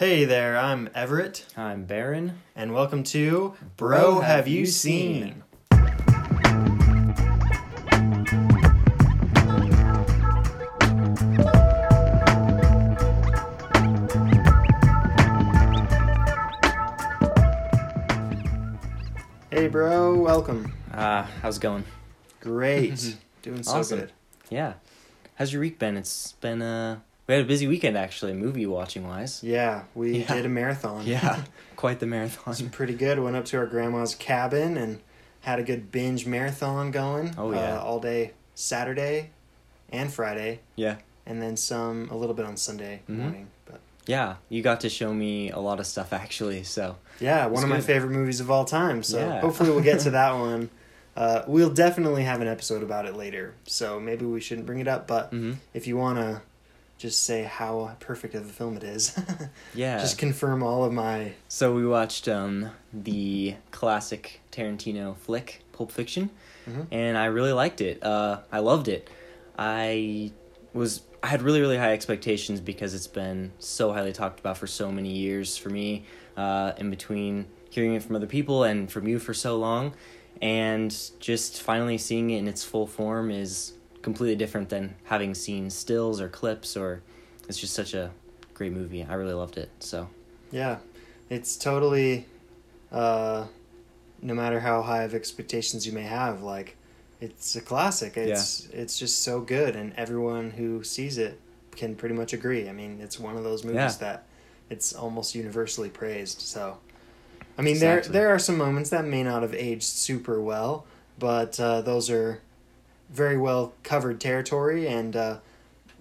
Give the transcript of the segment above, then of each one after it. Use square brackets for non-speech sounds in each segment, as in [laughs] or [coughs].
Hey there, I'm Everett, I'm Baron. and welcome to Bro, Have You Seen? Hey, bro, welcome. Uh, how's it going? Great. [laughs] Doing so Awesome. good. Yeah. How's your week been? It's been uh we had a busy weekend actually, movie watching wise. Yeah, we Yeah. did a marathon. Yeah. [laughs] Quite the It's marathon. pretty good. Went up to our grandma's cabin and had a good binge marathon going. Oh, yeah. Uh, all day Saturday and Friday, Yeah. and then some a little bit on Sunday Mhm. morning. But Yeah. You got to show me a lot of stuff actually, so yeah, one It's of my favorite movies of all time. So Yeah. hopefully we'll get to [laughs] that one. Uh, we'll definitely have an episode about it later. So maybe we shouldn't bring it up. But hmm if you want to just say how perfect of a film it is, [laughs] Yeah. just confirm all of my So we watched um the classic Tarantino flick, Pulp Fiction, Mhm. and I really liked it. Uh, I loved it. I was I had really really high expectations because it's been so highly talked about for so many years for me. Uh, in between hearing it from other people and from you for so long, and just finally seeing it in its full form is completely different than having seen stills or clips or. It's just such a great movie. I really loved it. So Yeah, it's totally. Uh, no matter how high of expectations you may have, like it's a classic. It's it's just so good, and everyone who sees it can pretty much agree. I mean, it's one of those movies Yeah. that it's almost universally praised. So, I mean, there there are some moments that may not have aged super well, but uh, those are very well covered territory, and uh,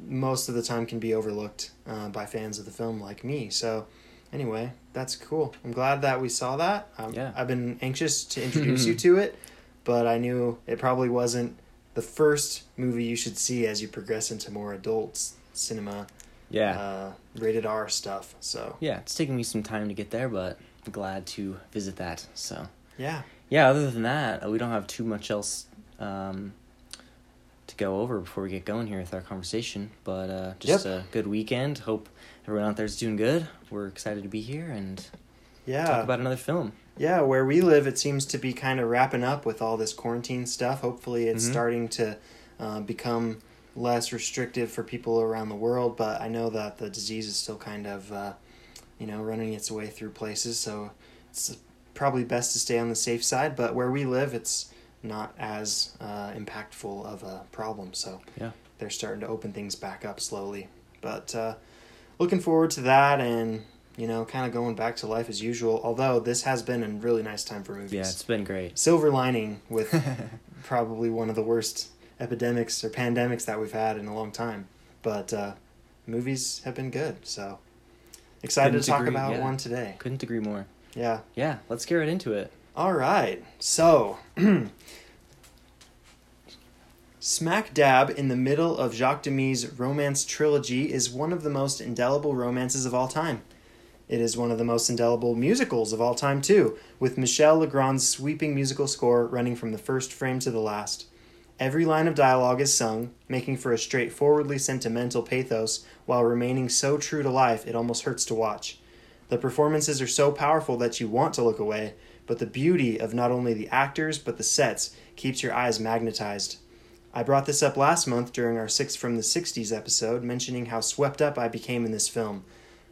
most of the time can be overlooked uh, by fans of the film like me. So, anyway, that's cool. I'm glad that we saw that. Um, Yeah. I've been anxious to [laughs] introduce you to it, but I knew it probably wasn't the first movie you should see as you progress into more adult cinema, yeah. uh, rated R stuff. So, Yeah, it's taken me some time to get there, but I'm glad to visit that. So, yeah. yeah, other than that, uh, we don't have too much else um, to go over before we get going here with our conversation. But uh, just a good weekend. Hope everyone out there's doing good. We're excited to be here and Yeah. talk about another film. Yeah, where we live, it seems to be kind of wrapping up with all this quarantine stuff. Hopefully, it's Mhm. starting to uh, become less restrictive for people around the world. But I know that the disease is still kind of, uh, you know, running its way through places. So it's probably best to stay on the safe side. But where we live, it's not as uh, impactful of a problem. So Yeah. they're starting to open things back up slowly. But uh, looking forward to that and you know kind of going back to life as usual although this has been a really nice time for movies Yeah, it's been great. silver lining with [laughs] probably one of the worst epidemics or pandemics that we've had in a long time but uh, movies have been good so excited Couldn't to talk agree, about yeah. one today Couldn't agree more. yeah Yeah, let's get right into it. All right so [clears throat] Smack dab in the middle of Jacques Demy romance trilogy is one of the most indelible romances of all time. It is one of the most indelible musicals of all time, too, with Michel Legrand's sweeping musical score running from the first frame to the last. Every line of dialogue is sung, making for a straightforwardly sentimental pathos while remaining so true to life it almost hurts to watch. The performances are so powerful that you want to look away, but the beauty of not only the actors but the sets keeps your eyes magnetized. I brought this up last month during our Six from the 60s episode, mentioning how swept up I became in this film.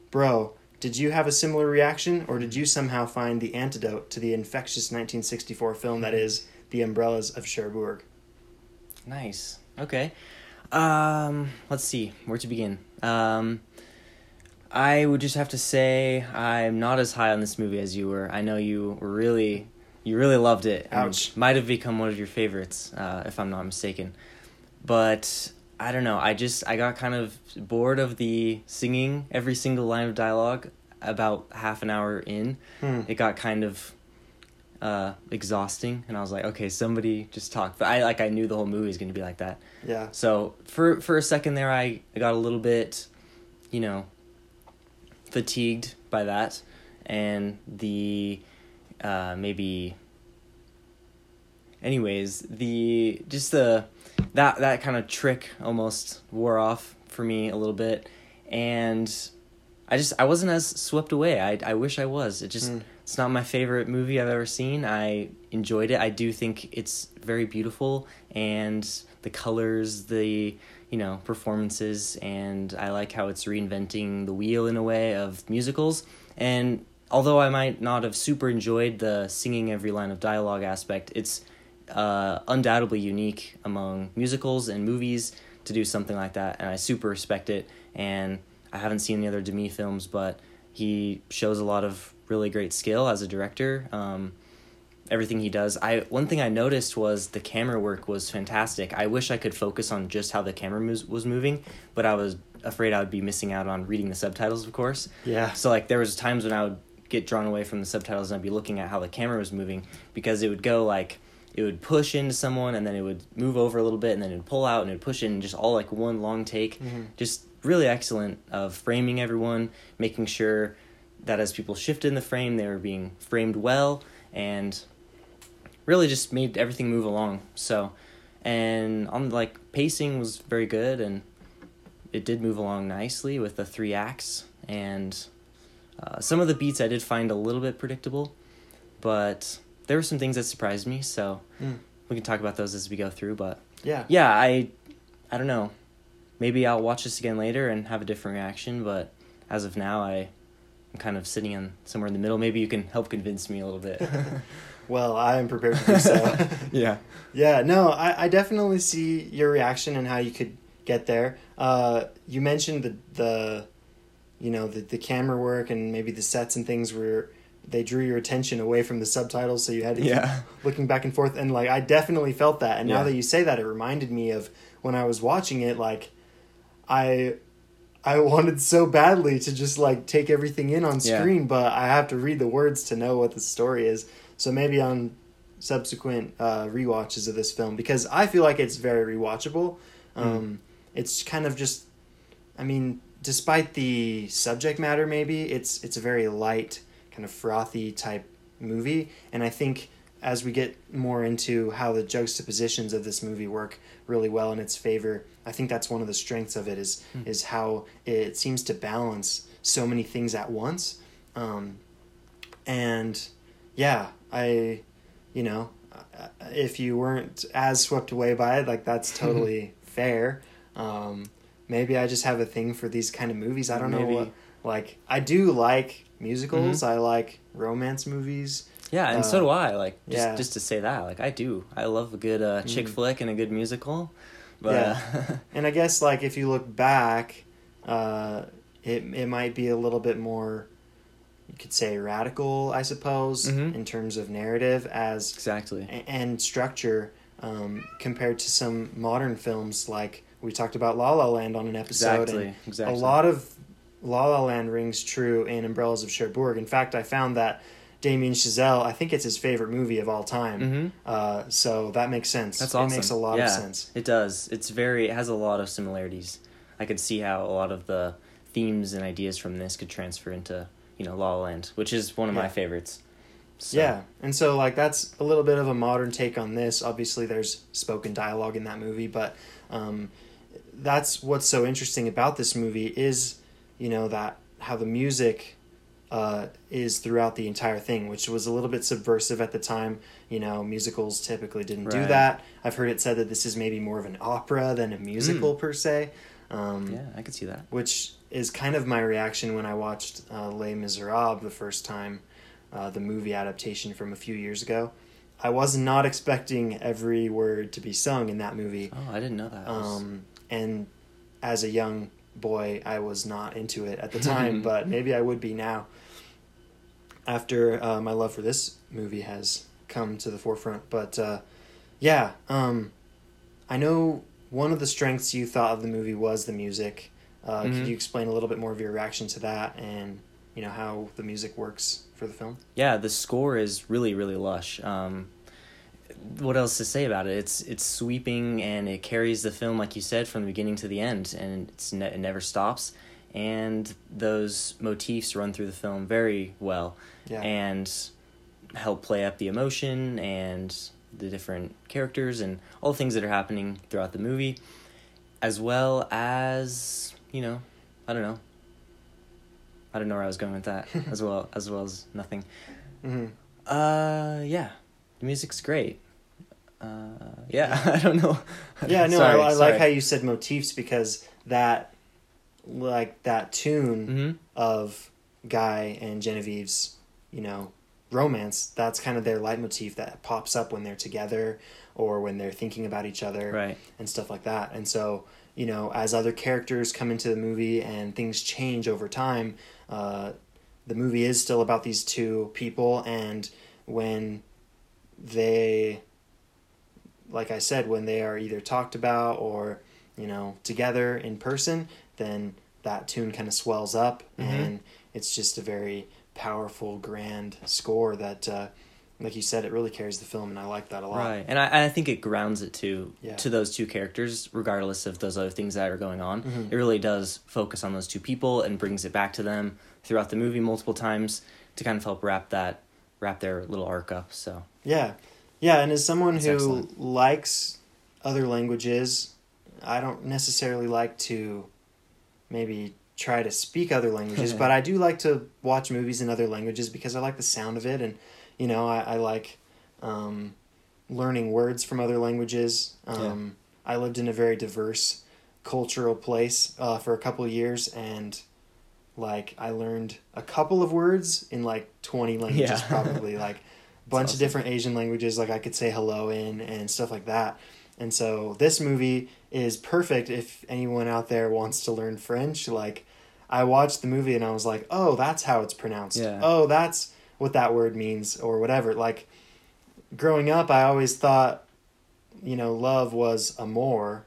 Bro, did you have a similar reaction, or did you somehow find the antidote to the infectious 1964 film that is The Umbrellas of Cherbourg? Nice. Okay. Um, let's see where to begin. Um, I would just have to say I'm not as high on this movie as you were. I know you were really, you really loved it. Ouch. Might have become one of your favorites, uh, if I'm not mistaken. But I don't know. I just I got kind of bored of the singing every single line of dialogue. About half an hour in, Hmm. it got kind of uh exhausting and i was like okay somebody just talk but i like i knew the whole movie was going to be like that Yeah. so for for a second there i I got a little bit you know fatigued by that and the uh maybe anyways the just the that that kind of trick almost wore off for me a little bit and I just I wasn't as swept away. I I wish I was. It just Mm. It's not my favorite movie I've ever seen. I enjoyed it. I do think it's very beautiful and the colors, the you know performances, and I like how it's reinventing the wheel in a way of musicals. And although I might not have super enjoyed the singing every line of dialogue aspect, it's uh, undoubtedly unique among musicals and movies to do something like that, and I super respect it. And I haven't seen the other Demy films, but he shows a lot of really great skill as a director. Um, everything he does. I one thing I noticed was the camera work was fantastic. I wish I could focus on just how the camera moves, was moving, but I was afraid I would be missing out on reading the subtitles, of course. Yeah. So like there was times when I would get drawn away from the subtitles and I'd be looking at how the camera was moving because it would go like it would push into someone and then it would move over a little bit and then it would pull out and it would push in just all like one long take. Just really excellent of framing everyone, making sure that as people shifted in the frame they were being framed well and really just made everything move along. So and on like pacing was very good and it did move along nicely with the three acts and uh, some of the beats I did find a little bit predictable, but there were some things that surprised me. So Mm. we can talk about those as we go through. But Yeah. yeah, I I don't know. Maybe I'll watch this again later and have a different reaction. But as of now, I I'm kind of sitting in somewhere in the middle. Maybe you can help convince me a little bit. [laughs] Well, I am prepared to do so. [laughs] yeah. Yeah, no, I, I definitely see your reaction and how you could get there. Uh, you mentioned the the, you know, the the camera work and maybe the sets and things where they drew your attention away from the subtitles, so you had to keep Yeah. [laughs] looking back and forth. And like, I definitely felt that. And now that you say that, it reminded me of when I was watching it. Like, I. I wanted so badly to just like take everything in on Yeah. screen, but I have to read the words to know what the story is. So maybe on subsequent uh, rewatches of this film, because I feel like it's very rewatchable. Um, It's kind of just, I mean, despite the subject matter, maybe it's it's a very light, kind of frothy type movie, and I think as we get more into how the juxtapositions of this movie work really well in its favor, I think that's one of the strengths of it is is how it seems to balance so many things at once. Um, and yeah, I, you know, uh, if you weren't as swept away by it, like that's [laughs] totally fair. Um, maybe I just have a thing for these kind of movies. I don't know what. Like I do like musicals. I like romance movies. Yeah, and so Uh, do I. Like just yeah. just to say that, like I do. I love a good uh, chick Mhm. flick and a good musical. But Yeah. [laughs] And I guess like if you look back, uh, it it might be a little bit more. You could say radical, I suppose, Mhm. in terms of narrative as exactly. a- and structure um, compared to some modern films like we talked about La La Land on an episode. Exactly. Exactly. A lot of La La Land rings true in Umbrellas of Cherbourg. In fact, I found that Damien Chazelle, I think it's his favorite movie of all time. Mhm. Uh, so that makes sense. That's awesome. It makes a lot yeah, of sense. It does. It's very. It has a lot of similarities. I could see how a lot of the themes and ideas from this could transfer into you know La La Land, which is one of Yeah. my favorites. So, Yeah, and so like that's a little bit of a modern take on this. Obviously, there's spoken dialogue in that movie, but um, that's what's so interesting about this movie is, you know, that how the music uh, is throughout the entire thing, which was a little bit subversive at the time. You know, musicals typically didn't do that. I've heard it said that this is maybe more of an opera than a musical per se. Um, Yeah, I could see that. which is kind of my reaction when I watched uh, Les Miserables the first time, uh, the movie adaptation from a few years ago. I was not expecting every word to be sung in that movie, Oh, I didn't know that. um, and as a young boy, I was not into it at the time, [laughs] but maybe I would be now. After uh, my love for this movie has come to the forefront, but uh, yeah, um, I know one of the strengths you thought of the movie was the music. Uh, Mhm. Could you explain a little bit more of your reaction to that, and you know how the music works for the film? yeah, the score is really really lush. Um, what else to say about it? It's it's sweeping and it carries the film like you said from the beginning to the end, and it's ne- it never stops. And those motifs run through the film very well, Yeah. and help play up the emotion and the different characters and all the things that are happening throughout the movie, as well as you know, I don't know, I don't know where I was going with that [laughs] as well as well as nothing. hmm Uh, yeah, the music's great. Uh, yeah, [laughs] I don't know. Yeah, no, Sorry, I, I like how you said motifs because that, like that tune Mhm. of Guy and Genevieve's, you know, romance. That's kind of their leitmotif that pops up when they're together or when they're thinking about each other Right. and stuff like that. And so, you know, as other characters come into the movie and things change over time, uh, the movie is still about these two people. And when they, like I said, when they are either talked about or, you know, together in person, then that tune kind of swells up Mhm. and it's just a very powerful, grand score that, uh, like you said, it really carries the film, and I like that a lot. Right, and I, I think it grounds it to Yeah. to those two characters, regardless of those other things that are going on. Mhm. It really does focus on those two people and brings it back to them throughout the movie multiple times to kind of help wrap that wrap their little arc up. So Yeah, yeah, and as someone That's who excellent. likes other languages, I don't necessarily like to maybe try to speak other languages, but I do like to watch movies in other languages because I like the sound of it, and you know, I, I like um, learning words from other languages. Um, I lived in a very diverse cultural place uh, for a couple of years, and like I learned a couple of words in like twenty languages, Yeah. probably [laughs] like a bunch awesome. of different Asian languages, like I could say hello in and stuff like that. And so this movie is perfect if anyone out there wants to learn French. Like I watched the movie and I was like, oh, that's how it's pronounced. Yeah. Oh, that's what that word means or whatever. Like growing up, I always thought, you know, love was amour,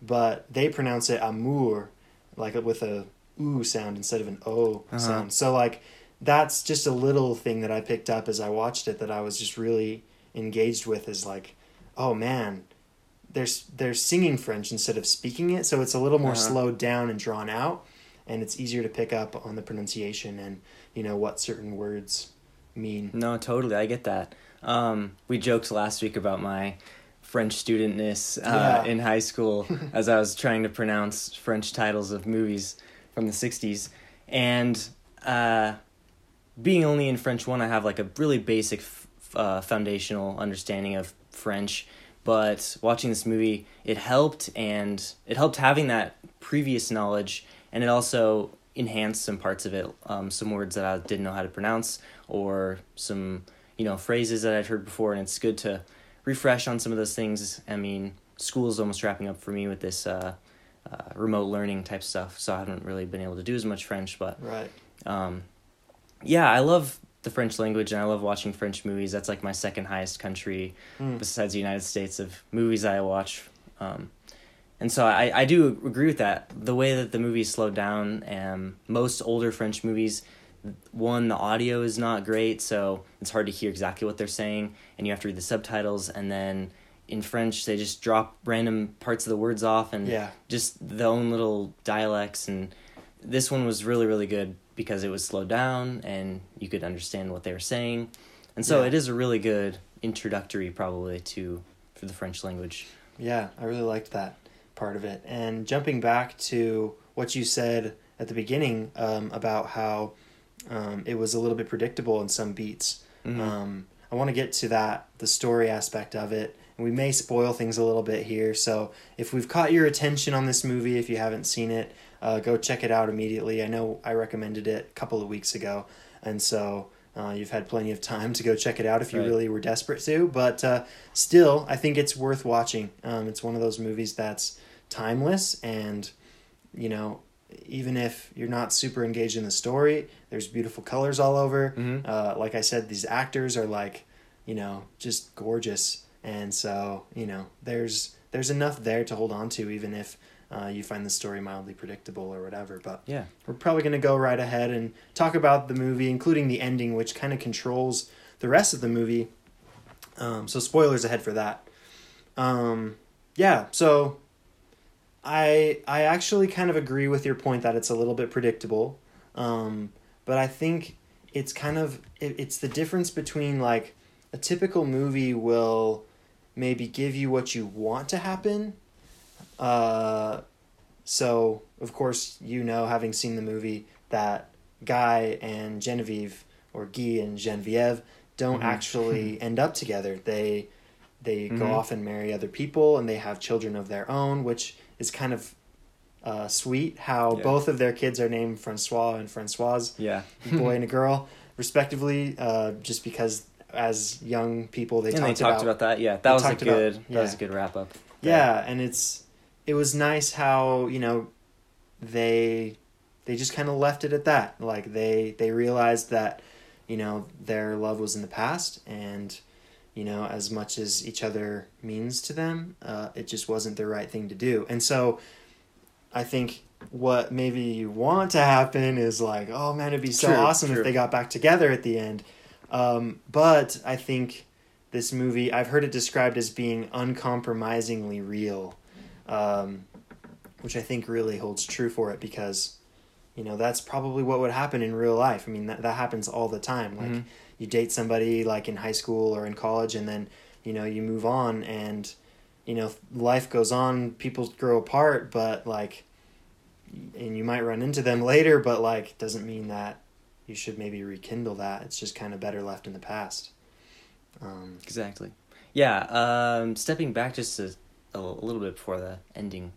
but they pronounce it amour, like with a oo sound instead of an o Uh-huh. sound. So like that's just a little thing that I picked up as I watched it that I was just really engaged with is like, oh man, they're they're singing French instead of speaking it, so it's a little more Uh-huh. slowed down and drawn out, and it's easier to pick up on the pronunciation and you know what certain words mean. no, totally, I get that. Um, we joked last week about my French studentness uh, Yeah. in high school [laughs] as I was trying to pronounce French titles of movies from the '60s, and uh, being only in French one, I have like a really basic f- uh, foundational understanding of French. But watching this movie, it helped, and it helped having that previous knowledge, and it also enhanced some parts of it. Um, some words that I didn't know how to pronounce, or some you know phrases that I'd heard before, and it's good to refresh on some of those things. I mean, school is almost wrapping up for me with this uh, uh, remote learning type stuff, so I haven't really been able to do as much French, but Right. um, yeah, I love the French language and I love watching French movies. That's like my second highest country Mm. besides the United States of movies I watch. Um, and so I, I do agree with that. The way that the movie slowed down, um, most older French movies, one, the audio is not great, so it's hard to hear exactly what they're saying, and you have to read the subtitles, and then in French, they just drop random parts of the words off, and Yeah. just their own little dialects and this one was really really good because it was slowed down and you could understand what they were saying and so Yeah. it is a really good introductory probably to for the french language Yeah, I really liked that part of it. And jumping back to what you said at the beginning um, about how um, it was a little bit predictable in some beats. Mhm. Um, I want to get to that, the story aspect of it. And we may spoil things a little bit here. So if we've caught your attention on this movie, if you haven't seen it, uh, go check it out immediately. I know I recommended it a couple of weeks ago. And so uh, you've had plenty of time to go check it out if you Right. really were desperate to. But uh, still, I think it's worth watching. Um, it's one of those movies that's timeless and, you know, even if you're not super engaged in the story, there's beautiful colors all over. Mhm. Uh, like I said, these actors are like, you know, just gorgeous, and so you know, there's there's enough there to hold on to, even if uh, you find the story mildly predictable or whatever. But yeah we're probably going to go right ahead and talk about the movie, including the ending, which kind of controls the rest of the movie. Um, so spoilers ahead for that. Um, yeah, so I I actually kind of agree with your point that it's a little bit predictable, um, but I think it's kind of it, it's the difference between like a typical movie will maybe give you what you want to happen. Uh, so of course you know, having seen the movie, that Guy and Genevieve or Guy and Genevieve don't Mhm. actually [laughs] end up together. They they go Mhm. off and marry other people and they have children of their own, which is kind of uh, sweet how Yeah. both of their kids are named Francois and Francoise, Yeah. boy and a [laughs] girl, respectively, uh, just because as young people they and talked, they talked about, that. Yeah, that was a talked about- good. That was a good wrap up. yeah and it's it was nice how you know they they just kind of left it at that. Like they they realized that you know their love was in the past and you know as much as each other means to them uh, it just wasn't the right thing to do. And so i think what maybe you want to happen is like oh man it'd be so True, awesome true. if they got back together at the end. Um, but i think this movie i've heard it described as being uncompromisingly real um, which i think really holds true for it because you know that's probably what would happen in real life i mean that, that happens all the time like Mhm. you date somebody like in high school or in college and then you know you move on and you know life goes on people grow apart but like and you might run into them [laughs] later but like doesn't mean that you should maybe rekindle that it's just kind of better left in the past um, Exactly. Yeah. Um, stepping back just a, a little bit before the ending,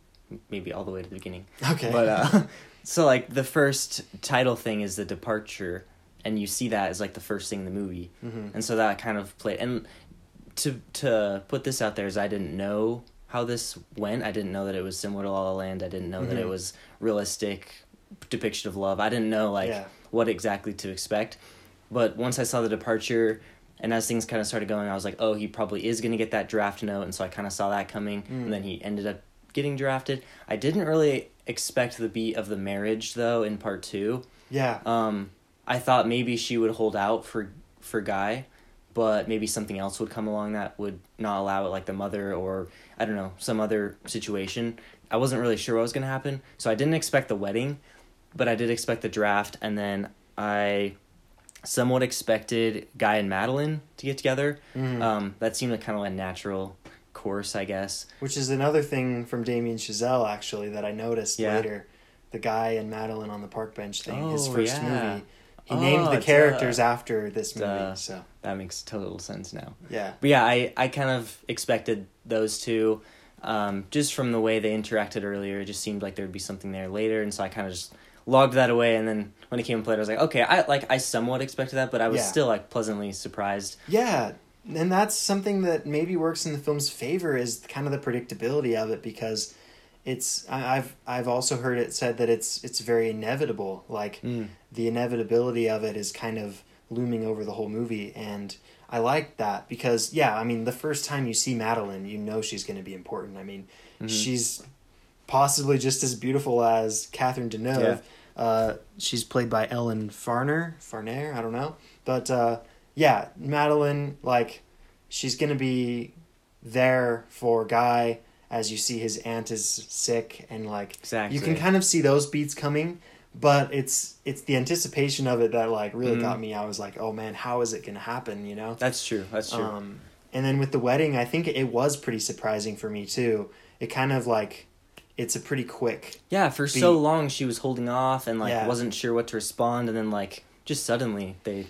maybe all the way to the beginning. okay But uh, [laughs] so like the first title thing is the departure, and you see that as like the first thing in the movie, hmm and so that kind of played. And to to put this out there is I didn't know how this went. I didn't know that it was similar to La La Land. I didn't know that it Mhm. was realistic depiction of love. I didn't know like yeah what exactly to expect. But once I saw the departure, and as things kind of started going, I was like, oh, he probably is going to get that draft note. And so I kind of saw that coming. Mm. And then he ended up getting drafted. I didn't really expect the beat of the marriage, though, in part two. yeah Um, I thought maybe she would hold out for, for Guy, but maybe something else would come along that would not allow it, like the mother or, I don't know, some other situation. I wasn't really sure what was going to happen. So I didn't expect the wedding, but I did expect the draft. And then I somewhat expected Guy and Madeline to get together. Mhm. Um, that seemed like kind of a natural course, I guess. Which is another thing from Damien Chazelle, actually, that I noticed Yeah. later. The guy and Madeline on the park bench thing, his Oh, first yeah. movie. He Oh, named the duh. characters after this movie. Duh. So, That makes total sense now. yeah. But yeah, I, I kind of expected those two. Um, just from the way they interacted earlier, it just seemed like there'd be something there later, and so I kind of just logged that away. And then when it came to play, I was like, okay, I like I somewhat expected that, but I was Yeah. still like pleasantly surprised. Yeah. And that's something that maybe works in the film's favor is kind of the predictability of it because it's I've I've also heard it said that it's it's very inevitable. Like Mm. the inevitability of it is kind of looming over the whole movie and I like that because yeah, I mean the first time you see Madeline, you know she's going to be important. I mean, Mhm. she's possibly just as beautiful as Catherine Deneuve. Uh, she's played by Ellen Farner, Farner, I don't know, but uh, yeah, Madeline, like she's going to be there for Guy as you see his aunt is sick and like Exactly. you can kind of see those beats coming but it's it's the anticipation of it that like really Mhm. got me i was like oh man how is it gonna happen you know That's true. That's true. um and then with the wedding i think it was pretty surprising for me too it kind of like it's a pretty quick yeah, for so long she was holding off and like Yeah. wasn't sure what to respond, and then like just suddenly they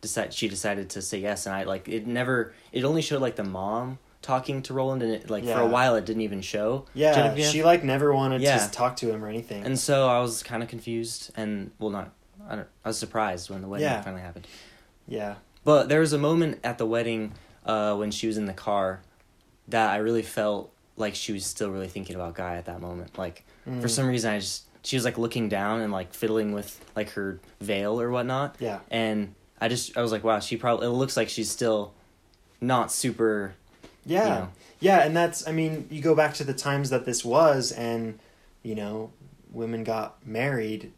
decide she decided to say yes, and I like it never. It only showed like the mom talking to Roland, and it like for a while it didn't even show. yeah Genevieve. she like never wanted Yeah. to talk to him or anything And so I was kind of confused, and well, not. I don't. I was surprised when the wedding Yeah. finally happened. yeah But there was a moment at the wedding uh, when she was in the car that I really felt like she was still really thinking about Guy at that moment. Like for Mm. some reason, I just she was like looking down and like fiddling with like her veil or whatnot, yeah and I just I was like, wow, she probably it looks like she's still not super. yeah You know. yeah and that's i mean you go back to the times that this was and you know women got married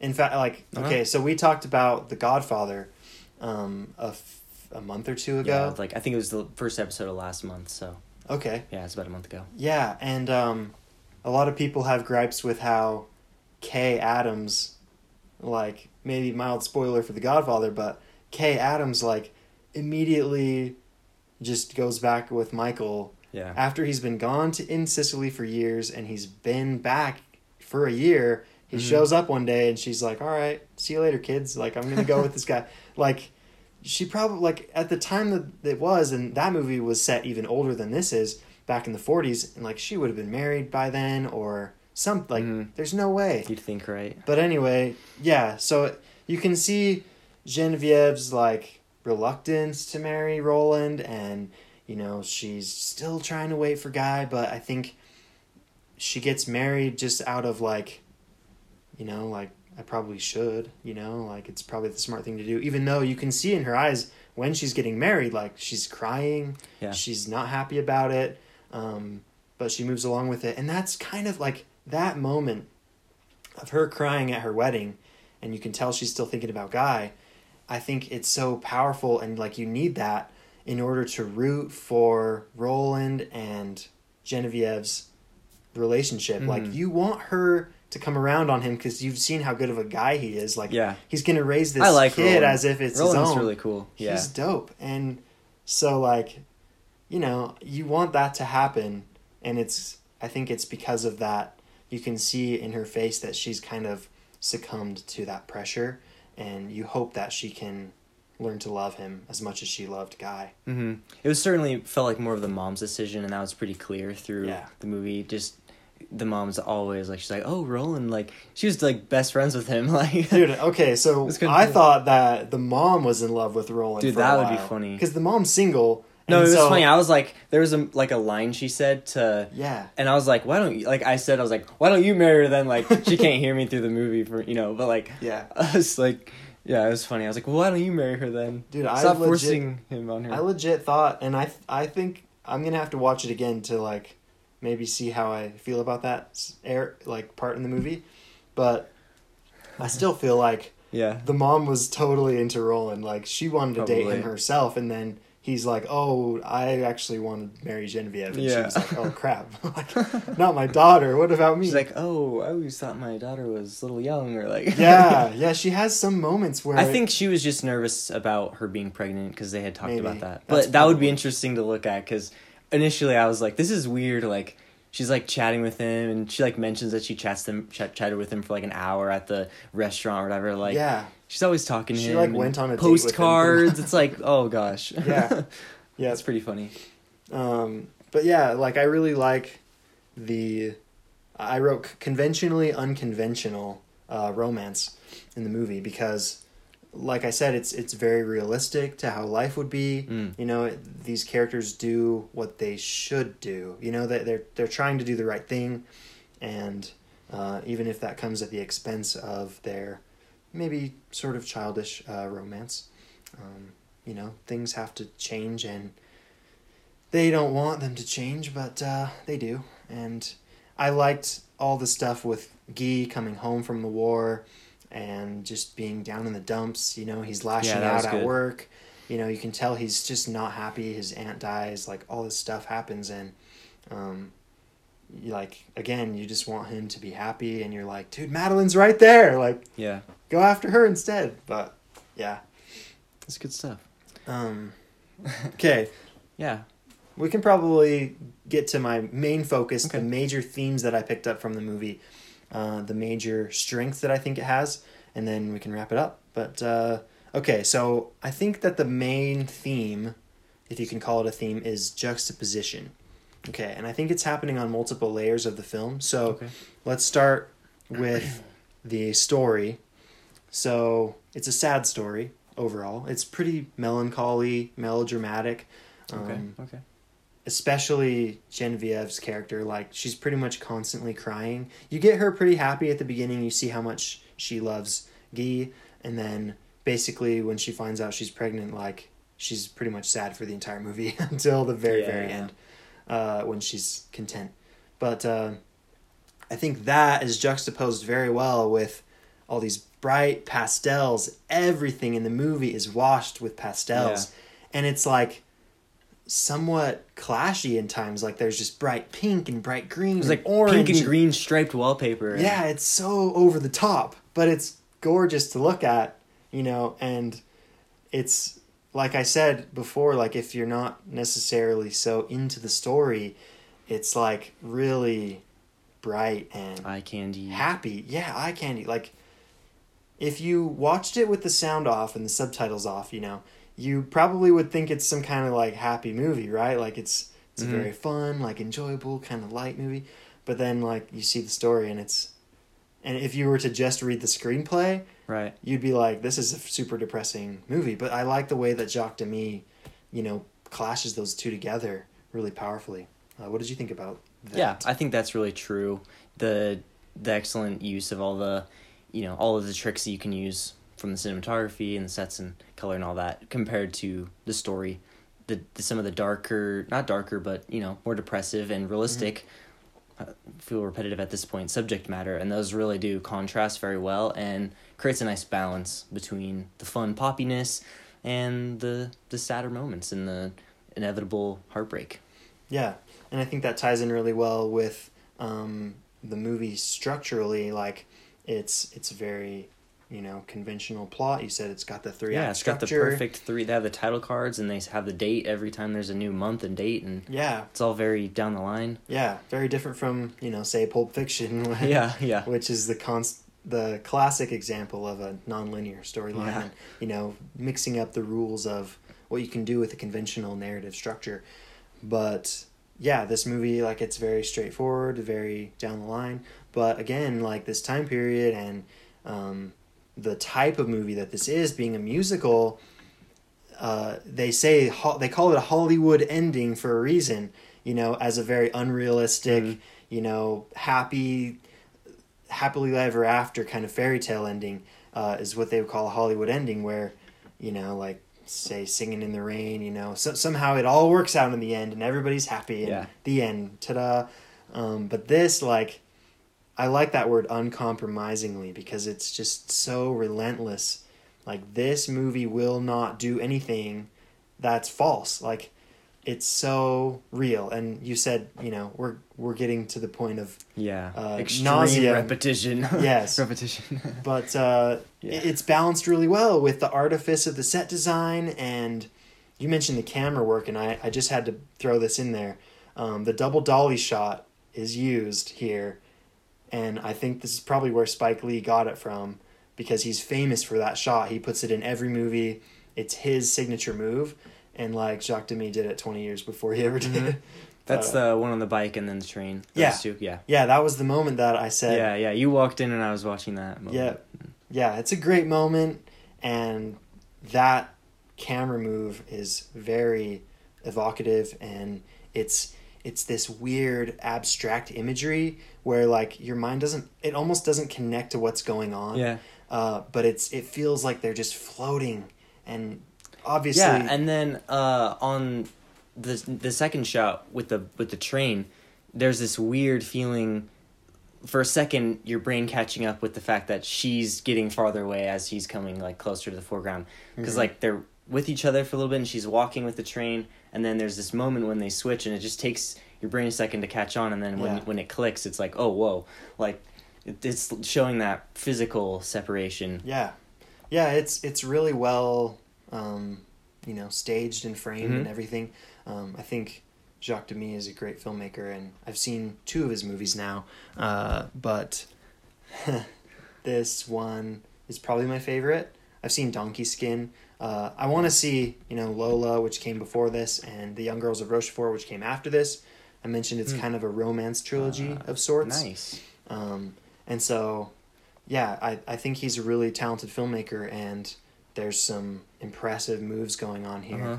in fact like Uh-huh. okay so we talked about the godfather um a, f- a month or two Yeah, ago like I think it was the first episode of last month, so okay yeah, it's about a month ago. yeah and um a lot of people have gripes with how kay adams like maybe mild spoiler for the godfather but kay adams like immediately just goes back with michael Yeah, after he's been gone to in Sicily for years and he's been back for a year, He Mhm. shows up one day and she's like, "All right, see you later, kids. Like I'm gonna go with this guy." [laughs] Like she probably like at the time that it was, and that movie was set even older than this is back in the 40s, and like she would have been married by then or some like. Mhm. There's no way. You'd think, right? But anyway, yeah. So you can see Genevieve's like reluctance to marry Roland, and you know she's still trying to wait for Guy. But I think she gets married just out of like, you know, like I probably should. You know, like it's probably the smart thing to do. Even though you can see in her eyes when she's getting married, like she's crying. Yeah. She's not happy about it. Um, but she moves along with it, and that's kind of like that moment of her crying at her wedding and you can tell she's still thinking about guy i think it's so powerful and like you need that in order to root for roland and genevieve's relationship like Mhm. you want her to come around on him because you've seen how good of a guy he is like Yeah. he's gonna raise this I like kid Roland. as if it's Roland's his own really cool. Yeah. he's dope and so like you know you want that to happen and it's i think it's because of that you can see in her face that she's kind of succumbed to that pressure and you hope that she can learn to love him as much as she loved guy hmm It was certainly felt like more of the mom's decision, and that was pretty clear through Yeah. the movie. Just the mom's always like she's like, "Oh, Roland," like she was like best friends with him. [laughs] Like, dude okay so [laughs] i thought that the mom was in love with roland Dude, that would be funny. because the mom's single no, it was so- funny. I was like, there was a like a line she said to, yeah and I was like, why don't you like I said I was like, why don't you marry her then? Like she can't hear me through the movie for you know, but like yeah [laughs] I was like, yeah, it was funny. I was like, well, why don't you marry her then? Dude, I Stop legit- forcing him on her. I legit thought, and I I think I'm gonna have to watch it again to like maybe see how I feel about that air like part in the movie, but I still feel like yeah, the mom was totally into Roland. Like she wanted to date him herself, and then he's like, "Oh, I actually want to marry Genevieve," and she Yeah. was like, "Oh crap, [laughs] like, [laughs] not my daughter. What about me?" she's like, oh, I always thought my daughter was a little young, or like, "Yeah, [laughs] yeah." She has some moments where I think she was just nervous about her being pregnant because they had talked Maybe. about that. That's But that would be interesting to look at because initially I was like, this is weird. Like she's like chatting with him and she like mentions that she chats them ch- chatted with him for like an hour at the restaurant or whatever. Like yeah, she's always talking to She, him. like, went on a postcards. it's like [laughs] oh gosh. Yeah. yeah. [laughs] it's pretty funny. Um, but yeah, like I really like the. I wrote conventionally unconventional uh, romance in the movie because, like I said, it's it's very realistic to how life would be. Mm. You know, it, these characters do what they should do. You know, that they're they're trying to do the right thing, and uh, even if that comes at the expense of their maybe sort of childish uh, romance, um, you know, things have to change and they don't want them to change, but uh, they do. And I liked all the stuff with Guy coming home from the war and just being down in the dumps. You know, he's lashing Yeah, out at good. work. You know, you can tell he's just not happy. His aunt dies. Like all this stuff happens, and um, you like again, you just want him to be happy, and you're like, dude, Madeline's right there. Like, Yeah, go after her instead. But yeah. it's good stuff. Um, [laughs] okay. Yeah. We can probably get to my main focus, Okay. the major themes that I picked up from the movie, uh, the major strengths that I think it has, and then we can wrap it up. But uh, okay, so I think that the main theme, if you can call it a theme, is juxtaposition. Okay, and I think it's happening on multiple layers of the film. So Okay. let's start with [coughs] the story. So it's a sad story overall. It's pretty melancholy, melodramatic. Okay. Um, okay. Especially Genevieve's character, like she's pretty much constantly crying. You get her pretty happy at the beginning. You see how much she loves Guy, and then basically when she finds out she's pregnant, like she's pretty much sad for the entire movie [laughs] until the very very end, uh, when she's content. But uh, I think that is juxtaposed very well with all these bright pastels. Everything in the movie is washed with pastels, and it's like somewhat clashy in times. Like there's just bright pink and bright green, It was and like orange, pink and green striped wallpaper. and- Yeah, it's so over the top, but it's gorgeous to look at, you know. And it's like I said before, like if you're not necessarily so into the story, it's like really bright and eye candy. happy. Yeah, eye candy. Like if you watched it with the sound off and the subtitles off, you know, you probably would think it's some kind of like happy movie, right? Like it's it's Mhm. a very fun, like enjoyable kind of light movie. But then like you see the story and it's and if you were to just read the screenplay, Right. you'd be like, this is a super depressing movie. But I like the way that Jacques Demy, you know, clashes those two together really powerfully. Uh, what did you think about that? Yeah, I think that's really true. The the excellent use of all the, you know, all of the tricks that you can use from the cinematography and the sets and color and all that compared to the story. The, the some of the darker, not darker, but you know, more depressive and realistic. uh, feel repetitive at this point subject matter and those really do contrast very well and creates a nice balance between the fun poppiness and the the sadder moments and the inevitable heartbreak Yeah, and I think that ties in really well with um, the movie structurally. Like, it's it's very, you know, conventional plot. You said it's got the three yeah, it's got the perfect three. They have the title cards, and they have the date every time there's a new month and date, and Yeah, it's all very down the line. yeah, very different from you know, say Pulp Fiction. [laughs] Yeah, yeah, which is the const the classic example of a nonlinear storyline Yeah. and you know mixing up the rules of what you can do with a conventional narrative structure but yeah this movie like it's very straightforward very down the line but again like this time period and um, the type of movie that this is being a musical uh, they say ho- they call it a hollywood ending for a reason you know as a very unrealistic Mhm. you know happy happily ever after kind of fairy tale ending uh, is what they would call a Hollywood ending, where you know, like say singing in the rain, you know, so, somehow it all works out in the end and everybody's happy and Yeah. the end, ta-da. Um, but this, like, I like that word uncompromisingly because it's just so relentless. Like this movie will not do anything that's false. Like it's so real. And you said, you know, we're we're getting to the point of yeah. Uh, Extreme nausea. repetition. [laughs] Yes. repetition. [laughs] but uh, Yeah. it's balanced really well with the artifice of the set design and you mentioned the camera work and i, I just had to throw this in there um, the double dolly shot is used here and i think this is probably where spike lee got it from because he's famous for that shot he puts it in every movie it's his signature move and like jacques demy did it 20 years before he ever did Mhm. it That's Uh, the one on the bike and then the train. Those Yeah. two, yeah. yeah that was the moment that i said Yeah, yeah. You walked in and I was watching that. Moment. Yeah. yeah, it's a great moment, and that camera move is very evocative, and it's it's this weird abstract imagery where like your mind doesn't it almost doesn't connect to what's going on. Yeah. Uh, but it's it feels like they're just floating, and obviously, Yeah, and then uh, on the the second shot with the with the train, there's this weird feeling. For a second, your brain catching up with the fact that she's getting farther away as he's coming like closer to the foreground, because Mhm. like they're with each other for a little bit, and she's walking with the train, and then there's this moment when they switch, and it just takes your brain a second to catch on, and then when Yeah. when it clicks, it's like oh whoa, like it's showing that physical separation. Yeah, yeah, it's it's really well, um, you know, staged and framed and Mhm. everything. Um, I think Jacques Demy is a great filmmaker, and I've seen two of his movies now. Uh, but [laughs] this one is probably my favorite. I've seen Donkey Skin. Uh, I want to see, you know, Lola, which came before this, and The Young Girls of Rochefort, which came after this. I mentioned it's Hmm. kind of a romance trilogy Uh, of sorts. Nice. Um, and so, yeah, I, I think he's a really talented filmmaker, and there's some impressive moves going on here. Uh-huh.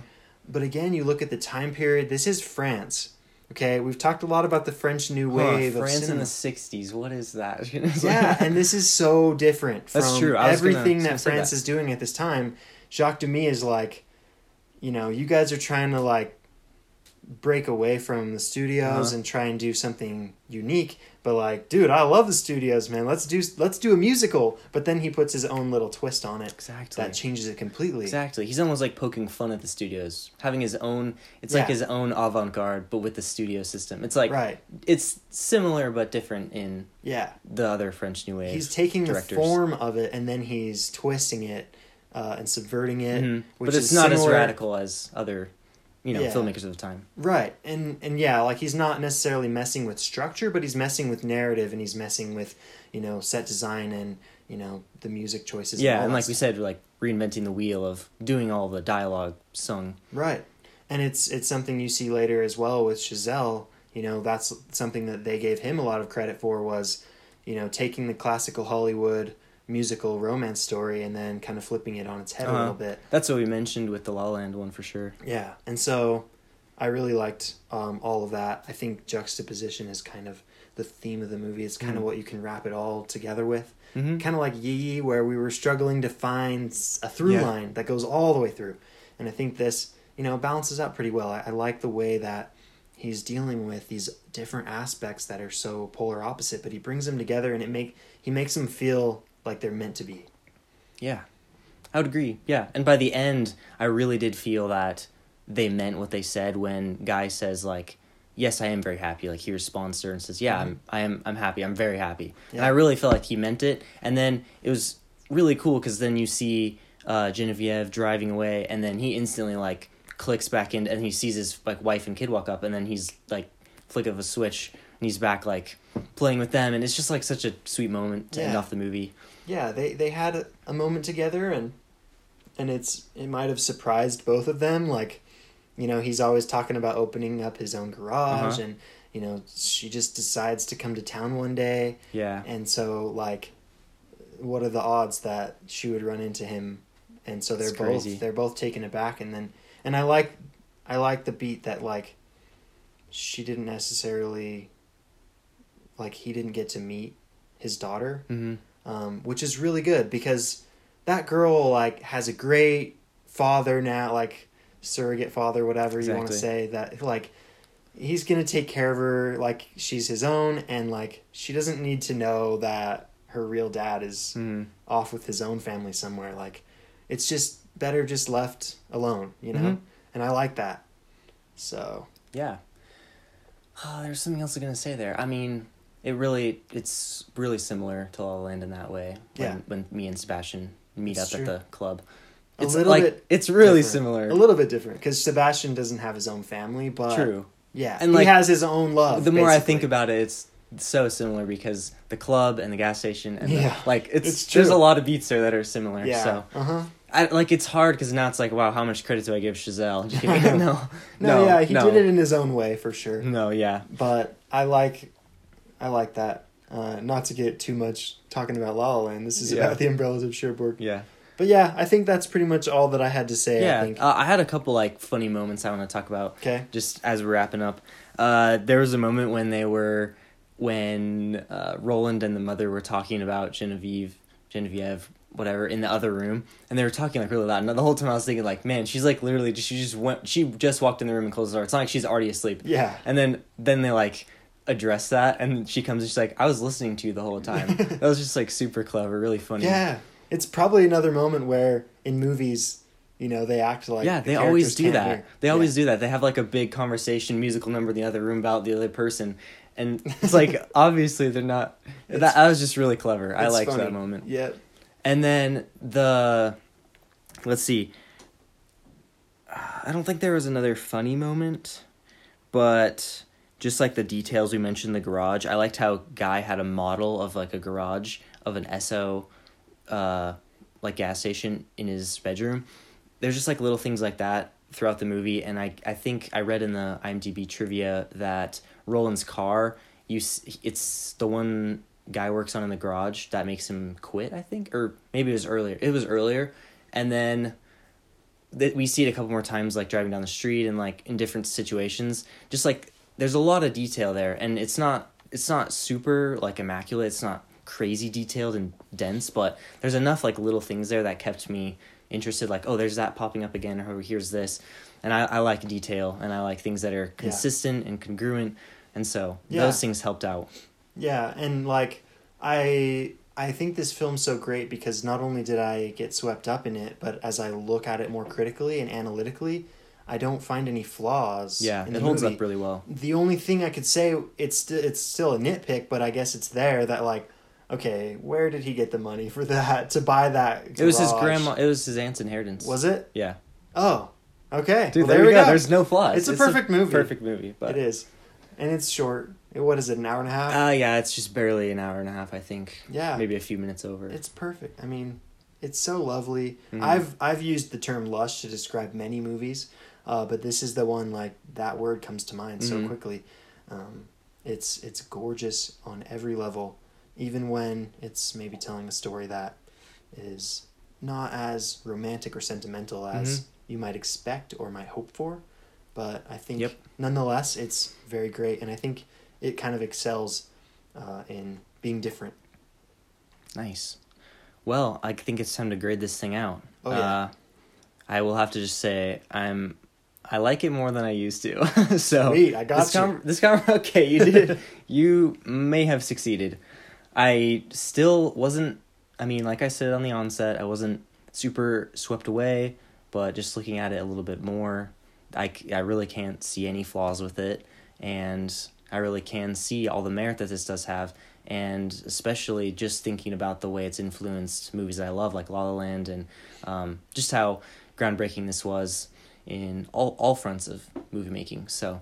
But again, you look at the time period. This is France. Okay, we've talked a lot about the French New Wave Huh, of France in the '60s. What is that? [laughs] yeah, and this is so different from That's true. I gonna- everything that France that. is doing at this time. Jacques Demy is like, you know, you guys are trying to like break away from the studios Uh-huh. and try and do something unique. But like, dude, I love the studios, man. Let's do let's do a musical. But then he puts his own little twist on it exactly. that changes it completely. Exactly. He's almost like poking fun at the studios, having his own. It's like his own avant-garde, but with the studio system. It's like right? it's similar but different in Yeah. the other French New Wave. He's taking directors. the form of it and then he's twisting it uh, and subverting it. Mhm. which but it's is not as radical as other you know Yeah. filmmakers of the time. Right. And and yeah, like he's not necessarily messing with structure, but he's messing with narrative and he's messing with, you know, set design and, you know, the music choices. yeah, and that like we said, like reinventing the wheel of doing all the dialogue sung. Right. And it's it's something you see later as well with Chazelle. You know, that's something that they gave him a lot of credit for was, you know, taking the classical Hollywood musical romance story and then kind of flipping it on its head a Uh-huh. little bit. That's what we mentioned with the La La Land one for sure. Yeah. And so I really liked um, all of that. I think juxtaposition is kind of the theme of the movie. It's kind of Mhm. what you can wrap it all together with. Mm-hmm. Kind of like Yi Yi, where we were struggling to find a through Yeah. line that goes all the way through. And I think this, you know, balances out pretty well. I, I like the way that he's dealing with these different aspects that are so polar opposite, but he brings them together and it make he makes them feel like they're meant to be. Yeah, I would agree. Yeah, and by the end, I really did feel that they meant what they said when Guy says like, "Yes, I am very happy." Like he responds to her and says, "Yeah, I'm, I am, I'm happy. I'm very happy." And Yeah. I really felt like he meant it. And then it was really cool because then you see uh, Genevieve driving away, and then he instantly like clicks back in, and he sees his like wife and kid walk up, and then he's like flick of a switch, and he's back like playing with them, and it's just like such a sweet moment to end off the movie. Yeah they they had a, a moment together and and it's it might have surprised both of them like you know he's always talking about opening up his own garage Uh-huh. and you know she just decides to come to town one day Yeah. and so like what are the odds that she would run into him and so they're It's both crazy. they're both taken aback and then and i like i like the beat that like she didn't necessarily like he didn't get to meet his daughter Mm-hmm. Um, which is really good because that girl like has a great father now, like surrogate father, whatever you want to say. That like he's gonna take care of her like she's his own, and like she doesn't need to know that her real dad is Mm-hmm. off with his own family somewhere. Like it's just better just left alone, you know. Mhm. And I like that. So Yeah. Oh, there's something else I'm gonna say there. I mean, it really it's really similar to La La Land in that way. When, Yeah. When Mia and Sebastian meet It's up true. at the club. A It's little like bit it's really different. similar. a little bit different because Sebastian doesn't have his own family, but True. yeah, And, he like, has his own love. the more I think about it, it's so similar because the club and the gas station and the- Yeah. like it's, It's there's a lot of beats there that are similar. yeah, So uh huh. I like it's hard because now it's like wow, how much credit do I give Chazelle? [laughs] No, [laughs] No, no, yeah, he no. did it in his own way for sure. No, yeah, But I like, I like that. Uh, not to get too much talking about La La Land. This is Yeah. about the umbrellas of Cherbourg. yeah. But yeah, I think that's pretty much all that I had to say. I yeah, think. uh, I had a couple like funny moments I want to talk about. okay. just as we're wrapping up, uh, there was a moment when they were when uh, Roland and the mother were talking about Genevieve, Genevieve, whatever, in the other room, and they were talking like really loud. And the whole time I was thinking like, man, she's like literally just she just went she just walked in the room and closed the door. It's not like she's already asleep. Yeah. And then then they like address that, and she comes and she's like, I was listening to you the whole [laughs] time. that was just like super clever, really funny. Yeah. It's probably another moment where in movies, you know, they act like yeah, the they always do that. hear. They Yeah. always do that. They have like a big conversation, musical number in the other room about the other person, and it's like [laughs] obviously they're not. It's- that, that was just really clever. I liked funny. that moment. Yeah. And then the, let's see. I don't think there was another funny moment, but just like the details we mentioned, the garage. I liked how Guy had a model of like a garage of an Esso, uh, like gas station in his bedroom. There's just like little things like that throughout the movie, and I I think I read in the IMDb trivia that Roland's car, you it's the one guy works on in the garage that makes him quit. I think, or maybe it was earlier. It was earlier, and then that we see it a couple more times, like driving down the street and like in different situations. Just like there's a lot of detail there, and it's not it's not super like immaculate. It's not crazy detailed and dense, but there's enough like little things there that kept me interested. Like, oh, there's that popping up again, or here's this, and I, I like detail and I like things that are consistent and congruent, and so Yeah. those things helped out. Yeah, and like I I think this film's so great because not only did I get swept up in it, but as I look at it more critically and analytically, I don't find any flaws. Yeah, in it holds movie. up really well. The only thing I could say it's st- it's still a nitpick, but I guess it's there that like okay, where did he get the money for that [laughs] to buy that? It was his grandma. It was his aunt's inheritance. Was it? Yeah. Oh, Okay, Dude, well, there, there we go. go. There's no flaws. It's a perfect movie. Perfect movie. But It is, and it's short. What is it? An hour and a half? Uh, yeah, it's just barely an hour and a half. I think. yeah, Maybe a few minutes over. It's perfect. I mean, it's so lovely. Mhm. I've I've used the term lush to describe many movies, uh, but this is the one like that word comes to mind so Mhm. quickly. Um, it's it's gorgeous on every level, even when it's maybe telling a story that is not as romantic or sentimental as Mhm. you might expect or might hope for. But I think Yep. nonetheless, it's very great, and I think it kind of excels uh, in being different. Nice. Well, I think it's time to grade this thing out. Oh, yeah. Uh, I will have to just say I'm. I like it more than I used to. [laughs] so Sweet, I got this you. con- this con- [laughs] okay, you did. [laughs] you may have succeeded. I still wasn't. I mean, like I said on the onset, I wasn't super swept away. But just looking at it a little bit more, I I really can't see any flaws with it, and I really can see all the merit that this does have and especially just thinking about the way it's influenced movies I love, like La La Land, and um, just how groundbreaking this was in all all fronts of movie making. So,